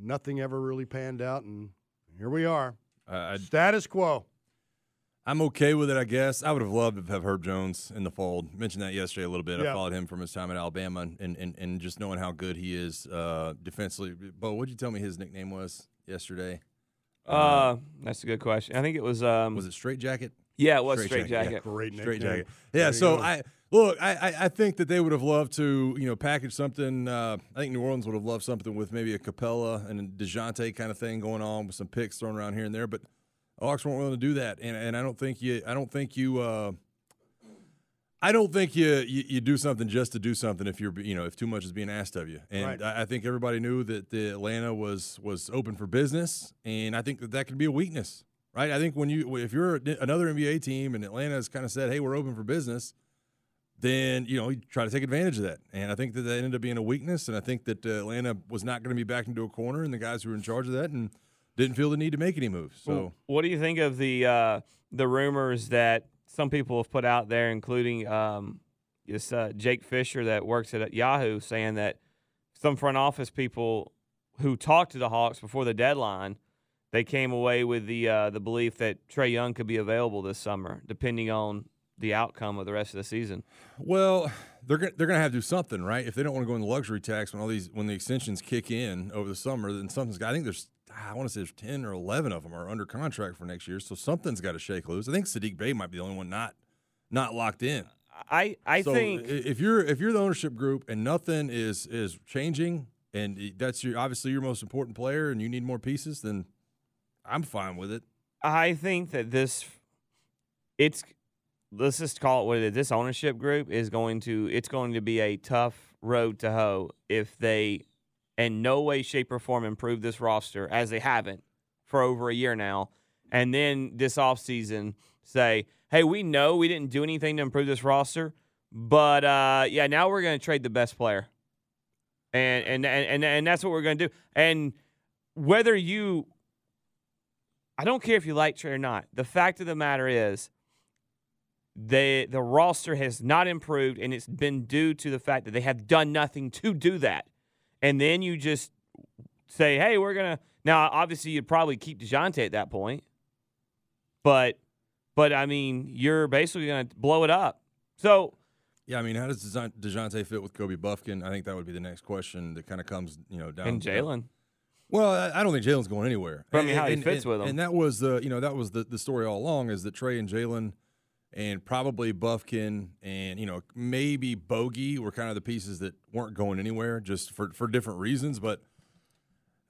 nothing ever really panned out, and here we are. Uh, Status quo. I'm okay with it, I guess. I would have loved to have Herb Jones in the fold. Mentioned that yesterday a little bit. Yeah. I followed him from his time at Alabama, and and, and just knowing how good he is uh, defensively. Beau, what'd you tell me his nickname was yesterday? Uh, that's a good question. I think it was. Um, Was it Straight Jacket? yeah, it was Straight straight, Jacket, jacket. Great Straight. Jacket. Yeah. So go. I look. I, I I think that they would have loved to you know package something. Uh, I think New Orleans would have loved something with maybe a Capela and a Dejounte kind of thing going on with some picks thrown around here and there, but. Hawks weren't willing to do that, and and I don't think you. I don't think you. Uh, I don't think you, you you do something just to do something if you're you know if too much is being asked of you. And Right. I, I think everybody knew that the Atlanta was was open for business, and I think that that could be a weakness, right? I think when you if you're another NBA team and Atlanta has kind of said, hey, we're open for business, then you know you try to take advantage of that. And I think that that ended up being a weakness, and I think that uh, Atlanta was not going to be backed into a corner, and the guys who were in charge of that and didn't feel the need to make any moves. So. What do you think of the uh, the rumors that some people have put out there, including um, this uh, Jake Fisher that works at Yahoo, saying that some front office people who talked to the Hawks before the deadline, they came away with the uh, the belief that Trae Young could be available this summer, depending on the outcome of the rest of the season. Well, they're gonna, they're going to have to do something, right? If they don't want to go in the luxury tax when all these when the extensions kick in over the summer, then something's. got I think there's I want to say there's ten or eleven of them are under contract for next year, so something's got to shake loose. I think Sadiq Bey might be the only one not not locked in. I I so think if you're if you're the ownership group and nothing is is changing, and that's your obviously your most important player, and you need more pieces, then I'm fine with it. I think that this it's let's just call it what it is. This ownership group is going to it's going to be a tough road to hoe if they in no way, shape, or form improve this roster as they haven't for over a year now. And then this offseason say, hey, we know we didn't do anything to improve this roster, but uh, yeah, now we're going to trade the best player. And, and, and, and, and that's what we're going to do. And whether you I don't care if you like Trae or not. The fact of the matter is, the the roster has not improved, and it's been due to the fact that they have done nothing to do that. And then you just say, "Hey, we're gonna." Now, obviously, you'd probably keep Dejounte at that point, but but I mean, you're basically gonna blow it up. So Yeah, I mean, how does Dejounte fit with Kobe Bufkin? I think that would be the next question that kind of comes, you know, down. and Jalen, Well, I don't think Jalen's going anywhere. But I mean, how he fits and, with 'em. And that was the, you know, that was the, the story all along is that Trae and Jalen and probably Bufkin and, you know, maybe Bogey were kind of the pieces that weren't going anywhere just for, for different reasons. But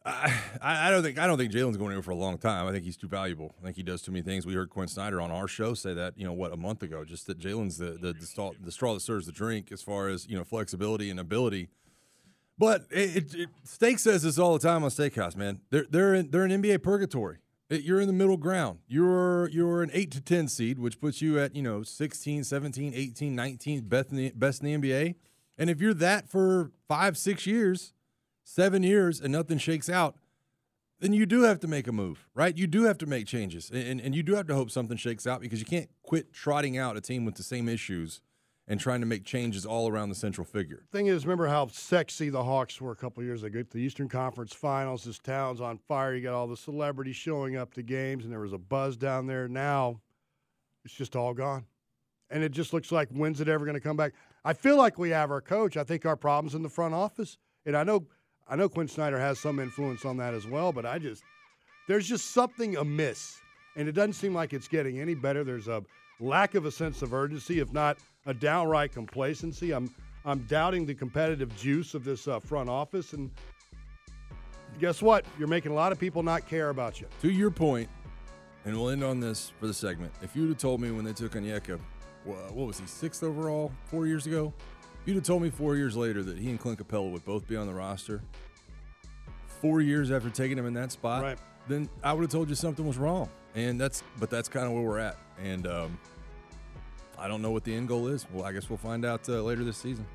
I, I don't think I don't think Jalen's going anywhere for a long time. I think he's too valuable. I think he does too many things. We heard Quin Snyder on our show say that, you know, what a month ago, just that Jalen's the the, the, straw, the straw that serves the drink as far as, you know, flexibility and ability. But it, it, it, Steak says this all the time on Steakhouse, man. They're they're in, they're in NBA purgatory. It- you're in the middle ground. You're you're an 8 to 10 seed, which puts you at, you know, 16, 17, 18, 19 best in the, best in the NBA. And if you're that for 5, 6 years, 7 years and nothing shakes out, then you do have to make a move, right? You do have to make changes. And and you do have to hope something shakes out because you can't quit trotting out a team with the same issues and trying to make changes all around the central figure. Thing is, remember how sexy the Hawks were a couple years ago? The Eastern Conference Finals, this town's on fire. You got all the celebrities showing up to games, and there was a buzz down there. Now, it's just all gone, and it just looks like when's it ever going to come back? I feel like we have our coach. I think our problems in the front office, and I know, I know Quin Snyder has some influence on that as well. But I just, there's just something amiss, and it doesn't seem like it's getting any better. There's a lack of a sense of urgency, if not a downright complacency. I'm I'm doubting the competitive juice of this uh, front office, and guess what? You're making a lot of people not care about you. To your point, and we'll end on this for the segment. If you'd have told me when they took Onyeka, wha- what was he, sixth overall four years ago? If you'd have told me four years later that he and Clint Capela would both be on the roster, four years after taking him in that spot, Right. then I would have told you something was wrong. And that's, but that's kind of where we're at. And um, I don't know what the end goal is. Well, I guess we'll find out uh, later this season.